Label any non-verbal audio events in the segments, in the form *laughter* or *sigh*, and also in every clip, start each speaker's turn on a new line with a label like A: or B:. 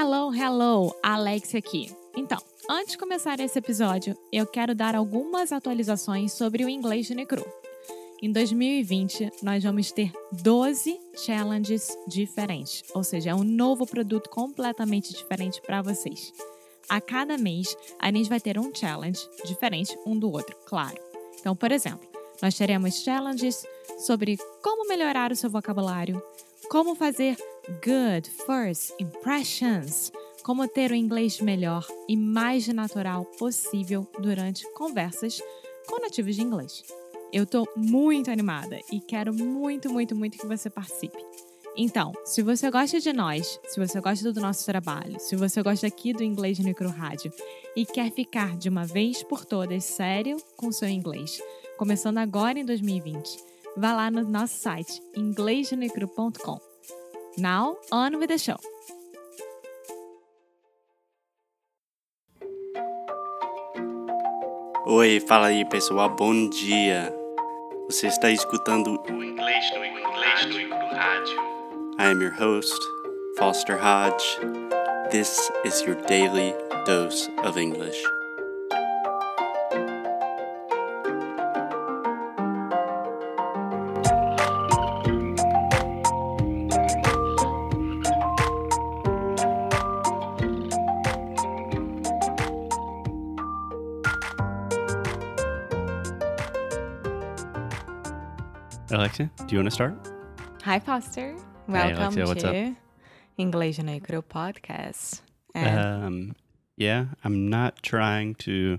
A: Hello, hello, Alex aqui. Então, antes de começar esse episódio, eu quero dar algumas atualizações sobre o inglês de Necru. Em 2020, nós vamos ter 12 challenges diferentes, ou seja, é um novo produto completamente diferente para vocês. A cada mês, a gente vai ter um challenge diferente um do outro, claro. Então, por exemplo, nós teremos challenges sobre como melhorar o seu vocabulário, como fazer good first impressions, como ter o inglês melhor e mais natural possível durante conversas com nativos de inglês. Eu tô muito animada e quero muito, muito, muito que você participe. Então, se você gosta de nós, se você gosta do nosso trabalho, se você gosta aqui do Inglês no Micro Rádio e quer ficar de uma vez por todas sério com seu inglês, começando agora em 2020, vá lá no nosso site inglêsnecru.com. Now, on with the show!
B: Oi, fala aí pessoal, bom dia. Você está escutando o Inglês no Inglês no Rádio. I am your host, Foster Hodge. This is your daily dose of English. Alexia, do you want to start?
A: Hi, Foster.
B: Hey,
A: Welcome
B: Alexia, what's up?
A: to Inglês no Micro podcast. And
B: Um, yeah, I'm not trying to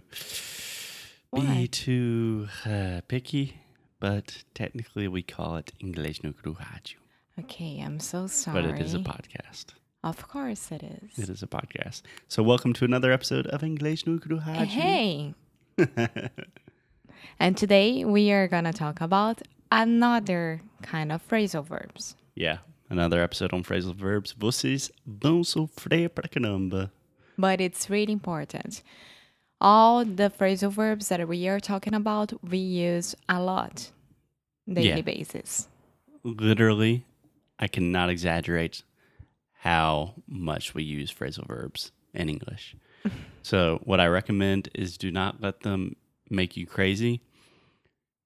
B: be
A: Why?
B: too uh, picky, but technically we call it English no Rádio,
A: okay, I'm so sorry.
B: but it is a podcast.
A: Of course it is.
B: It is a podcast. So welcome to another episode of English no Rádio.
A: Hey. *laughs* and today we are going to talk about another kind of phrasal verbs.
B: yeah, another episode on phrasal verbs. Vocês vão sofrer pra caramba.
A: But it's really important. All the phrasal verbs that we are talking about, we use a lot daily
B: Yeah.
A: basis.
B: Literally, I cannot exaggerate how much we use phrasal verbs in English. *laughs* so, what I recommend is do not let them make you crazy.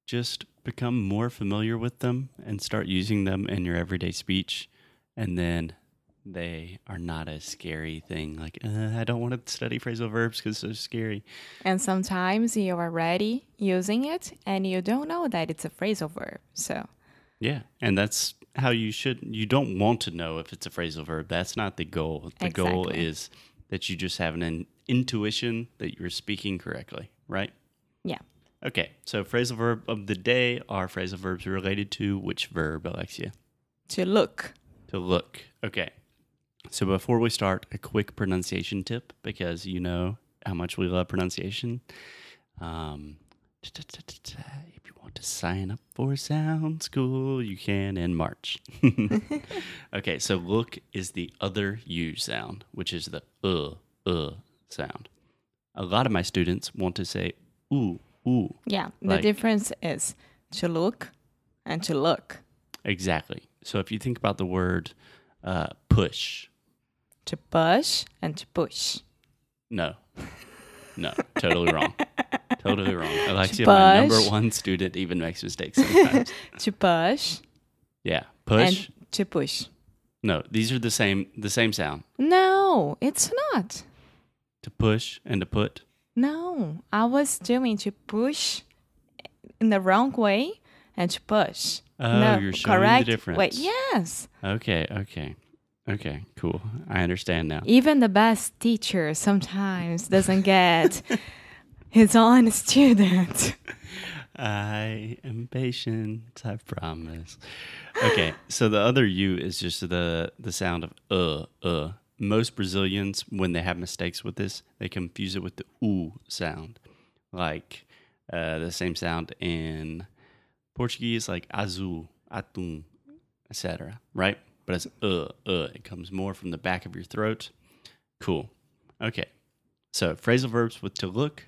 B: Just become more familiar with them and start using them in your everyday speech. And then they are not a scary thing. Like, uh, I don't want to study phrasal verbs because it's so scary.
A: And sometimes you are already using it and you don't know that it's a phrasal verb. So,
B: Yeah, and that's how you should. You don't want to know if it's a phrasal verb. That's not the goal. The goal is that you just have an intuition that you're speaking correctly, right?
A: yeah.
B: Okay, so phrasal verb of the day are phrasal verbs related to which verb, Alexia?
A: To look.
B: To look. Okay. So before we start, a quick pronunciation tip because you know how much we love pronunciation. Um, if you want to sign up for Sound School, you can in March. *laughs* okay, so look is the other U sound, which is the uh, uh sound. A lot of my students want to say ooh, ooh.
A: Yeah. The
B: Like-
A: difference is to look and to look.
B: Exactly. So if you think about the word uh, push,
A: To push and to push.
B: No. No, totally wrong. *laughs* totally wrong. Alexia, my number one student, even makes mistakes sometimes. *laughs*
A: To push
B: yeah. Push.
A: and to push.
B: no, these are the same the same sound.
A: No, it's not.
B: To push and to put.
A: No, I was doing to push in the wrong way and to push.
B: Oh,
A: no,
B: you're showing the
A: correct.
B: difference.
A: Wait, yes.
B: Okay, okay. Okay, cool. I understand now.
A: Even the best teacher sometimes doesn't get *laughs* his own student.
B: I am patient, I promise. Okay, so the other U is just the the sound of uh uh. Most Brazilians, when they have mistakes with this, they confuse it with the oo sound, like uh, the same sound in Portuguese, like azul, atum, etc. Right? But it's uh uh. It comes more from the back of your throat. Cool. Okay. So phrasal verbs with to look,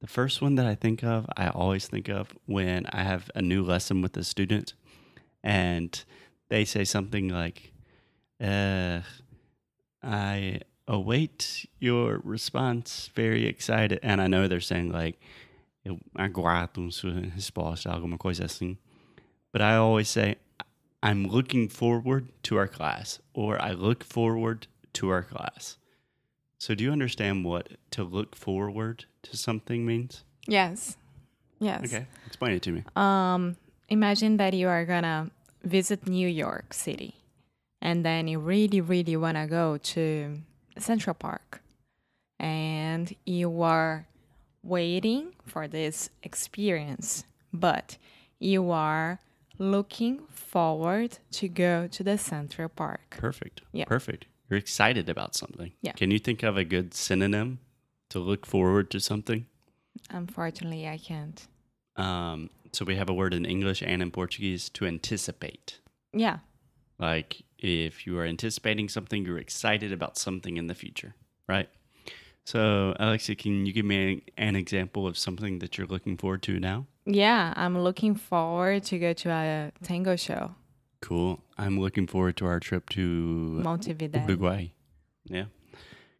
B: the first one that I think of, I always think of when I have a new lesson with a student and they say something like, uh, I await your response very excited. And I know they're saying like, eu aguardo sua resposta, alguma coisa assim. But I always say, I'm looking forward to our class, or I look forward to our class. So, do you understand what to look forward to something means?
A: Yes. Yes.
B: Okay, explain it to me.
A: Um, imagine that you are gonna visit New York City, and then you really, really wanna go to Central Park, and you are waiting for this experience, but you are looking forward to go to the Central Park.
B: Perfect.
A: Yeah.
B: Perfect. You're excited about something.
A: Yeah.
B: Can you think of a good synonym to look forward to something?
A: Unfortunately, I can't.
B: Um, so we have a word in English and in Portuguese to anticipate.
A: Yeah.
B: Like if you are anticipating something, you're excited about something in the future, right? So, Alexia, can you give me an example of something that you're looking forward to now?
A: Yeah, I'm looking forward to go to a tango show,
B: Cool. I'm looking forward to our trip to
A: Montevideo.
B: Uruguay. Yeah.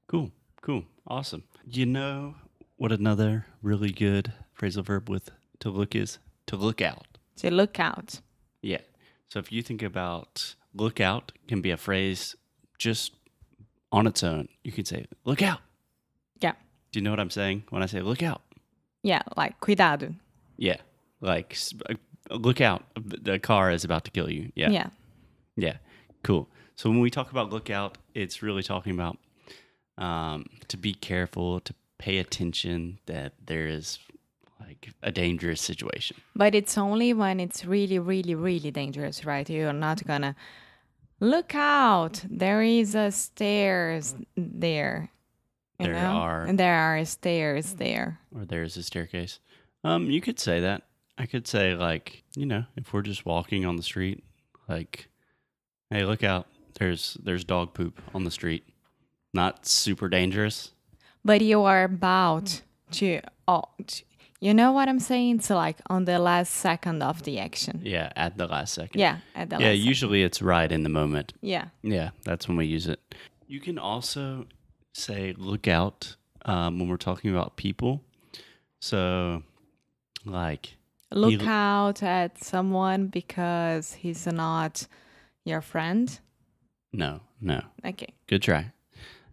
B: Cool. Cool. Awesome. You know what another really good phrasal verb with to look is? To look out.
A: To look out.
B: Yeah. So if you think about look out can be a phrase just on its own. You could say look out.
A: Yeah.
B: Do you know what I'm saying when I say look out?
A: Yeah, like cuidado.
B: Yeah. Like uh, look out. The car is about to kill you. Yeah.
A: Yeah.
B: Yeah. Cool. So when we talk about look out, it's really talking about um, to be careful, to pay attention that there is like a dangerous situation.
A: But it's only when it's really, really, really dangerous, right? You're not gonna look out. There is a stairs there. You
B: There
A: know?
B: are.
A: And there are stairs there.
B: or there's a staircase. Um, you could say that. I could say like, you know, if we're just walking on the street, like, hey, look out! There's there's dog poop on the street. Not super dangerous.
A: But you are about to, oh, t- you know what I'm saying? So like on the last second of the action.
B: Yeah, at the last second.
A: Yeah, at the
B: yeah.
A: last
B: Usually it's right in the moment.
A: Yeah.
B: Yeah, that's when we use it. You can also say look out um, when we're talking about people. So, like,
A: Look
B: l-
A: out at someone because he's not your friend.
B: no, no.
A: Okay.
B: Good try.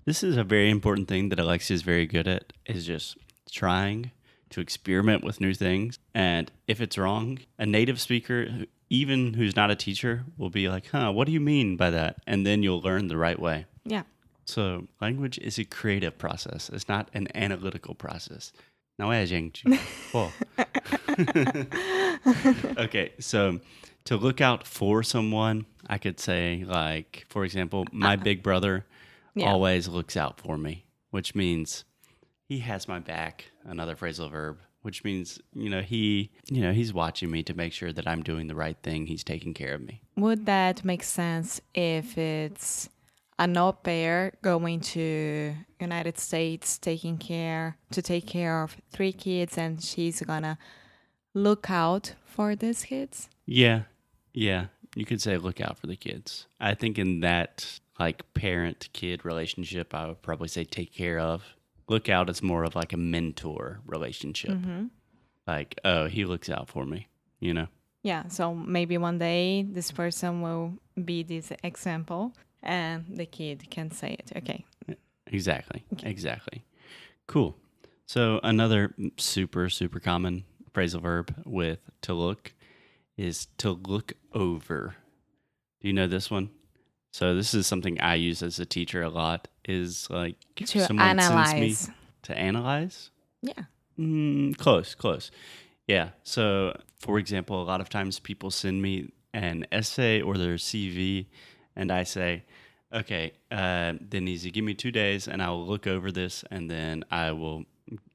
B: This is a very important thing that Alexia is very good at is just trying to experiment with new things. And if it's wrong, a native speaker, even who's not a teacher, will be like, huh, what do you mean by that? And then you'll learn the right way.
A: Yeah.
B: So language is a creative process. It's not an analytical process. Não é, gente? Pô. okay, so to look out for someone, I could say, like, for example, my uh-huh. big brother
A: Yeah.
B: always looks out for me, which means he has my back. Another phrasal verb, which means you know he, you know, he's watching me to make sure that I'm doing the right thing. He's taking care of me.
A: Would that make sense if it's an au pair going to United States taking care to take care of three kids and she's gonna look out for these kids?
B: Yeah, yeah. You could say look out for the kids. I think in that like parent kid relationship, I would probably say take care of. Look out is more of like a mentor relationship. Mm-hmm. Like, oh, he looks out for me, you know?
A: Yeah, so maybe one day this person will be this example and the kid can say it. Okay.
B: Exactly. Exactly. Cool. So another super super common phrasal verb with to look is to look over. Do you know this one? So this is something I use as a teacher a lot. Is like
A: To analyze.
B: me to analyze.
A: Yeah.
B: Mm, close, close. Yeah. So, for example, a lot of times people send me an essay or their CV, and I say, okay, uh, easy, give me two days and I will look over this and then I will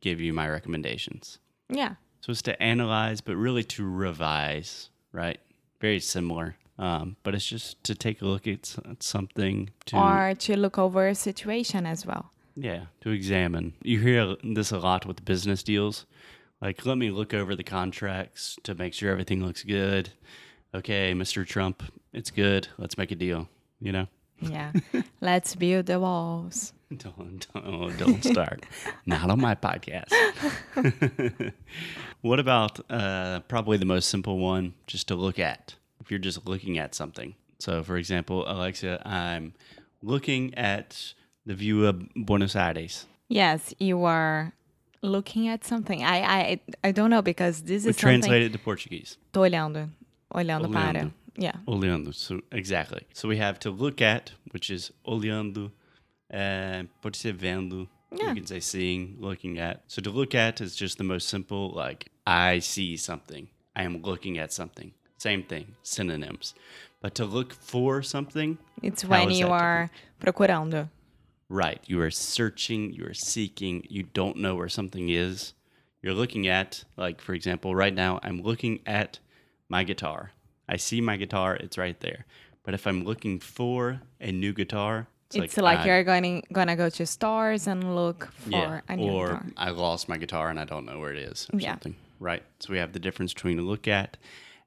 B: give you my recommendations.
A: Yeah.
B: So it's to analyze, but really to revise, right? Very similar. Um, but it's just to take a look at, at something to
A: Or to look over a situation as well.
B: yeah, to examine. You hear this a lot with business deals. Like, let me look over the contracts to make sure everything looks good. Okay, Mr. Trump, it's good. Let's make a deal, you know?
A: Yeah. *laughs* Let's build the walls. *laughs*
B: Don't don't, don't start. *laughs* Not on my podcast. what about uh, probably the most simple one, just to look at? If you're just looking at something. So, for example, Alexia, I'm looking at the view of Buenos Aires.
A: Yes, you are looking at something. I I I don't know because this
B: We
A: is something.
B: translate it to Portuguese.
A: Tô olhando. Olhando, para.
B: Olhando.
A: Yeah.
B: Olhando. So exactly. So we have to look at, which is olhando. Uh, pode ser vendo.
A: Yeah.
B: You can say seeing, looking at. So to look at is just the most simple. Like I see something. I am looking at something. Same thing. Synonyms. But to look for something,
A: It's when you are procurando.
B: right? You are searching. You are seeking. You don't know where something is. You're looking at, like for example, right now I'm looking at my guitar. I see my guitar. It's right there. But if I'm looking for a new guitar, it's,
A: It's like,
B: I-
A: you're going gonna go to stores and look for
B: yeah,
A: a new
B: or
A: guitar.
B: I lost my guitar and I don't know where it is or
A: Yeah.
B: something. Right. So we have the difference between look at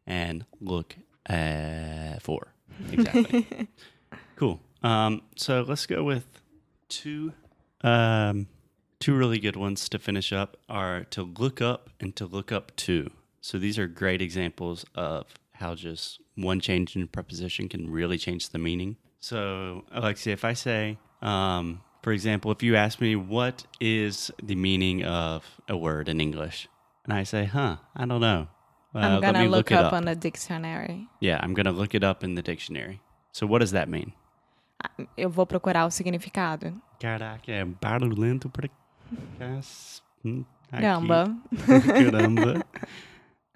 B: and look uh, for. Exactly. *laughs* cool. Um, so let's go with two um, two really good ones to finish up are to look up and to look up to. So these are great examples of how just one change in preposition can really change the meaning. So, Alexia, if I say, um, for example, if you ask me what is the meaning of a word in English, and I say, huh, I don't know. Uh,
A: I'm gonna
B: me
A: look,
B: it
A: up, on the dictionary.
B: Yeah, I'm to look it up in the dictionary. So, what does that mean?
A: Eu vou procurar o significado.
B: Caraca, é barulhento pra cas- hum, aqui.
A: Caramba. *laughs*
B: Caramba.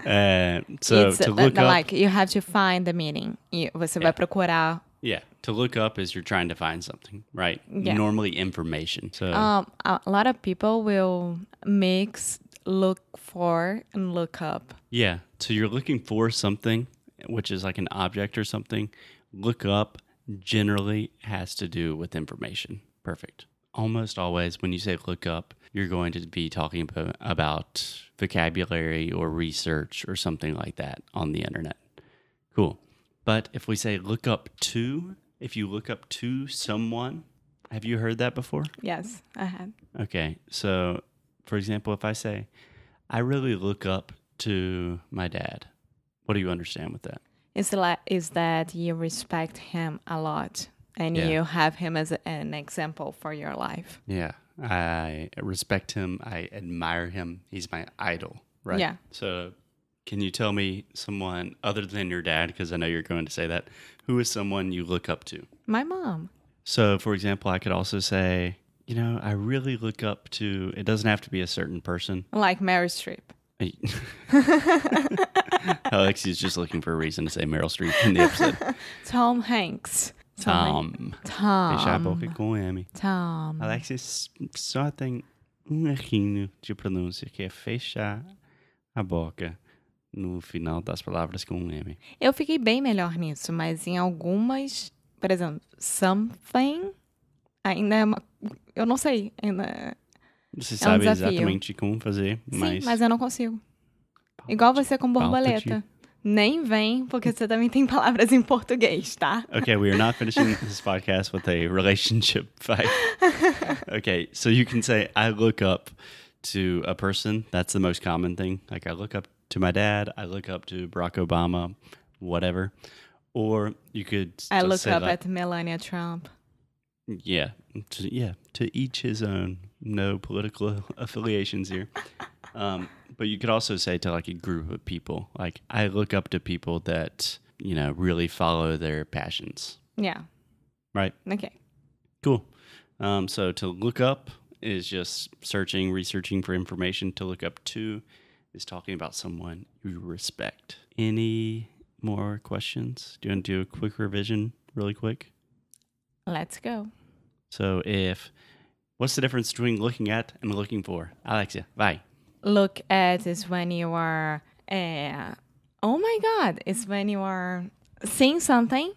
B: Uh, so
A: It's
B: to look up,
A: like you have to find the meaning. E você vai procurar.
B: yeah, to look up is you're trying to find something, right?
A: Yeah.
B: Normally information. So
A: Um, a lot of people will mix look for and look up.
B: yeah, so you're looking for something, which is like an object or something. Look up generally has to do with information. Perfect. Almost always, when you say look up, you're going to be talking about, about vocabulary or research or something like that on the internet. Cool. But if we say look up to, if you look up to someone, have you heard that before?
A: Yes, I had.
B: Okay. So, for example, if I say, I really look up to my dad, what do you understand with that?
A: It's like is that you respect him a lot and
B: Yeah.
A: you have him as a, an example for your life.
B: Yeah. I respect him. I admire him. He's my idol, right?
A: Yeah.
B: So, can you tell me someone other than your dad, because I know you're going to say that, who is someone you look up to?
A: My mom.
B: So, for example, I could also say, you know, I really look up to, it doesn't have to be a certain person.
A: Like Mary Streep. *laughs*
B: Alexi's just looking for a reason to say Meryl Streep in the episode. *laughs*
A: Tom Hanks.
B: Tom.
A: Tom.
B: Fechar a boca com M.
A: Tom.
B: Alexis só tem um errinho de pronúncia, que é fechar a boca no final das palavras com um M.
A: Eu fiquei bem melhor nisso, mas em algumas, por exemplo, something ainda é uma, eu não sei, ainda
B: Você
A: É um
B: sabe
A: desafio.
B: exatamente como fazer, mas...
A: Sim, mas eu não consigo. Igual você com borboleta. Nem vem, porque você também tem palavras em português, tá?
B: Okay, we are not finishing this podcast with a relationship *laughs* fight. okay, so you can say, I look up to a person. That's the most common thing. Like, I look up to my dad, I look up to Barack Obama, whatever. Or you could
A: I look up
B: like,
A: at Melania Trump.
B: Yeah, to, yeah, to each his own. No political *laughs* affiliations here. Um, but you could also say to like a group of people, like I look up to people that you know really follow their passions.
A: Yeah.
B: Right.
A: Okay.
B: Cool. Um, so to look up is just searching, researching for information. To look up to is talking about someone you respect. Any more questions? Do you want to do a quick revision, really quick?
A: Let's go.
B: So if what's the difference between looking at and looking for? Alexia, bye.
A: Look at is when you are, uh, oh my God, it's when you are seeing something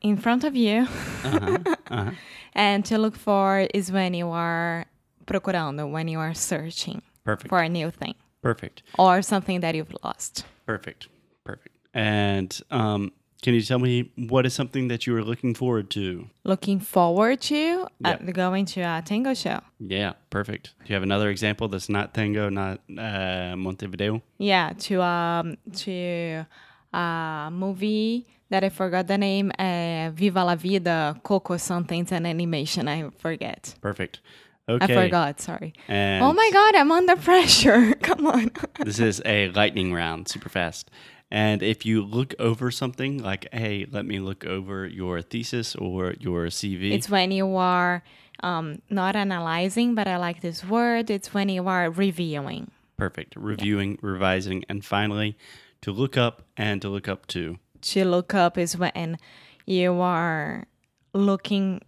A: in front of you.
B: Uh-huh. Uh-huh. *laughs*
A: And to look for is when you are procurando, when you are searching
B: Perfect.
A: for a new thing
B: Perfect.
A: or something that you've lost.
B: Perfect. Perfect. And um, Can you tell me what is something that you are looking forward to?
A: Looking forward to uh,
B: Yeah.
A: going to a tango show.
B: Yeah, perfect. Do you have another example that's not tango, not uh, Montevideo?
A: Yeah, to um to a movie that I forgot the name. Uh, Viva la Vida, Coco something. It's an animation. I forget.
B: Perfect. Okay.
A: I forgot. Sorry.
B: And
A: oh my God, I'm under pressure. *laughs* Come on.
B: this is a lightning round, super fast. And if you look over something like, hey, let me look over your thesis or your CV.
A: It's when you are um, not analyzing, but I like this word. It's when you are reviewing.
B: perfect. Reviewing, revising, and finally, to look up and to look up to.
A: To look up is when you are looking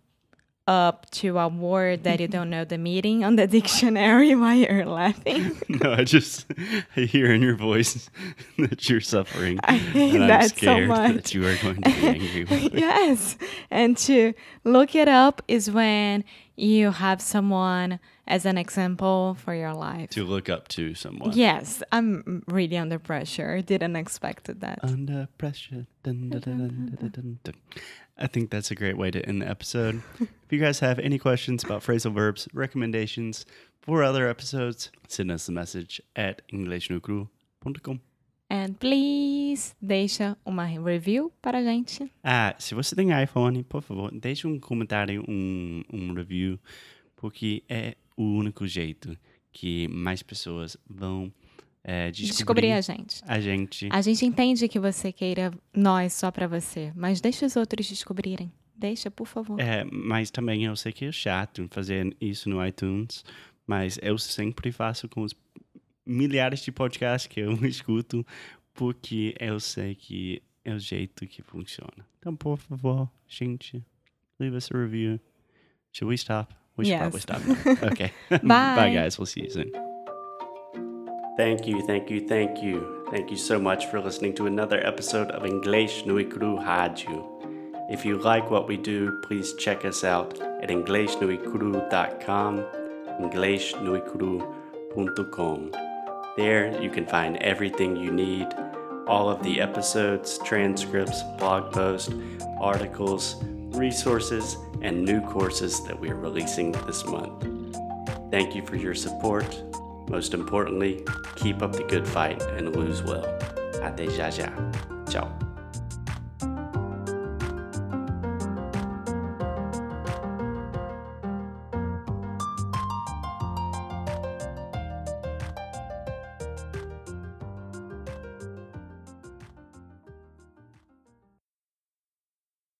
A: up to a word that you don't know the meaning on the *laughs* dictionary *laughs* while you're laughing. *laughs*
B: No, I just I hear in your voice that you're suffering.
A: I hate that so
B: scared
A: much.
B: that you are going to be angry with me.
A: yes. And to look it up is when you have someone as an example for your life.
B: To look up to someone.
A: Yes, I'm really under pressure. Didn't expect that.
B: Under pressure. Dun, dun, dun, I think that's a great way to end the episode. *laughs* if you guys have any questions about phrasal verbs, recommendations for other episodes, send us a message at inglesnocru.com.
A: And please, deixa uma review para a gente.
B: Ah, se você tem iPhone, por favor, deixe um comentário, um, um review, porque é o único jeito que mais pessoas vão é,
A: Descobrir
B: descobrir
A: a gente.
B: a gente.
A: A gente entende que você queira nós só pra você, mas deixa os outros descobrirem. Deixa, por favor.
B: É, mas também eu sei que é chato fazer isso no iTunes, mas eu sempre faço com os milhares de podcasts que eu *laughs* escuto, porque eu sei que é o jeito que funciona. Então, por favor, gente, leave us a review. Should we stop? We should
A: Yes.
B: probably stop. *laughs* Okay.
A: Bye. *laughs*
B: Bye, guys. We'll see you soon. Thank you, thank you, thank you. Thank you so much for listening to another episode of English Cru Rádio. If you like what we do, please check us out at inglesnocru.com, inglesnocru.com. There you can find everything you need all of the episodes, transcripts, blog posts, articles, resources, and new courses that we are releasing this month. Thank you for your support. Most importantly, keep up the good fight and lose well. Até já já. Ciao.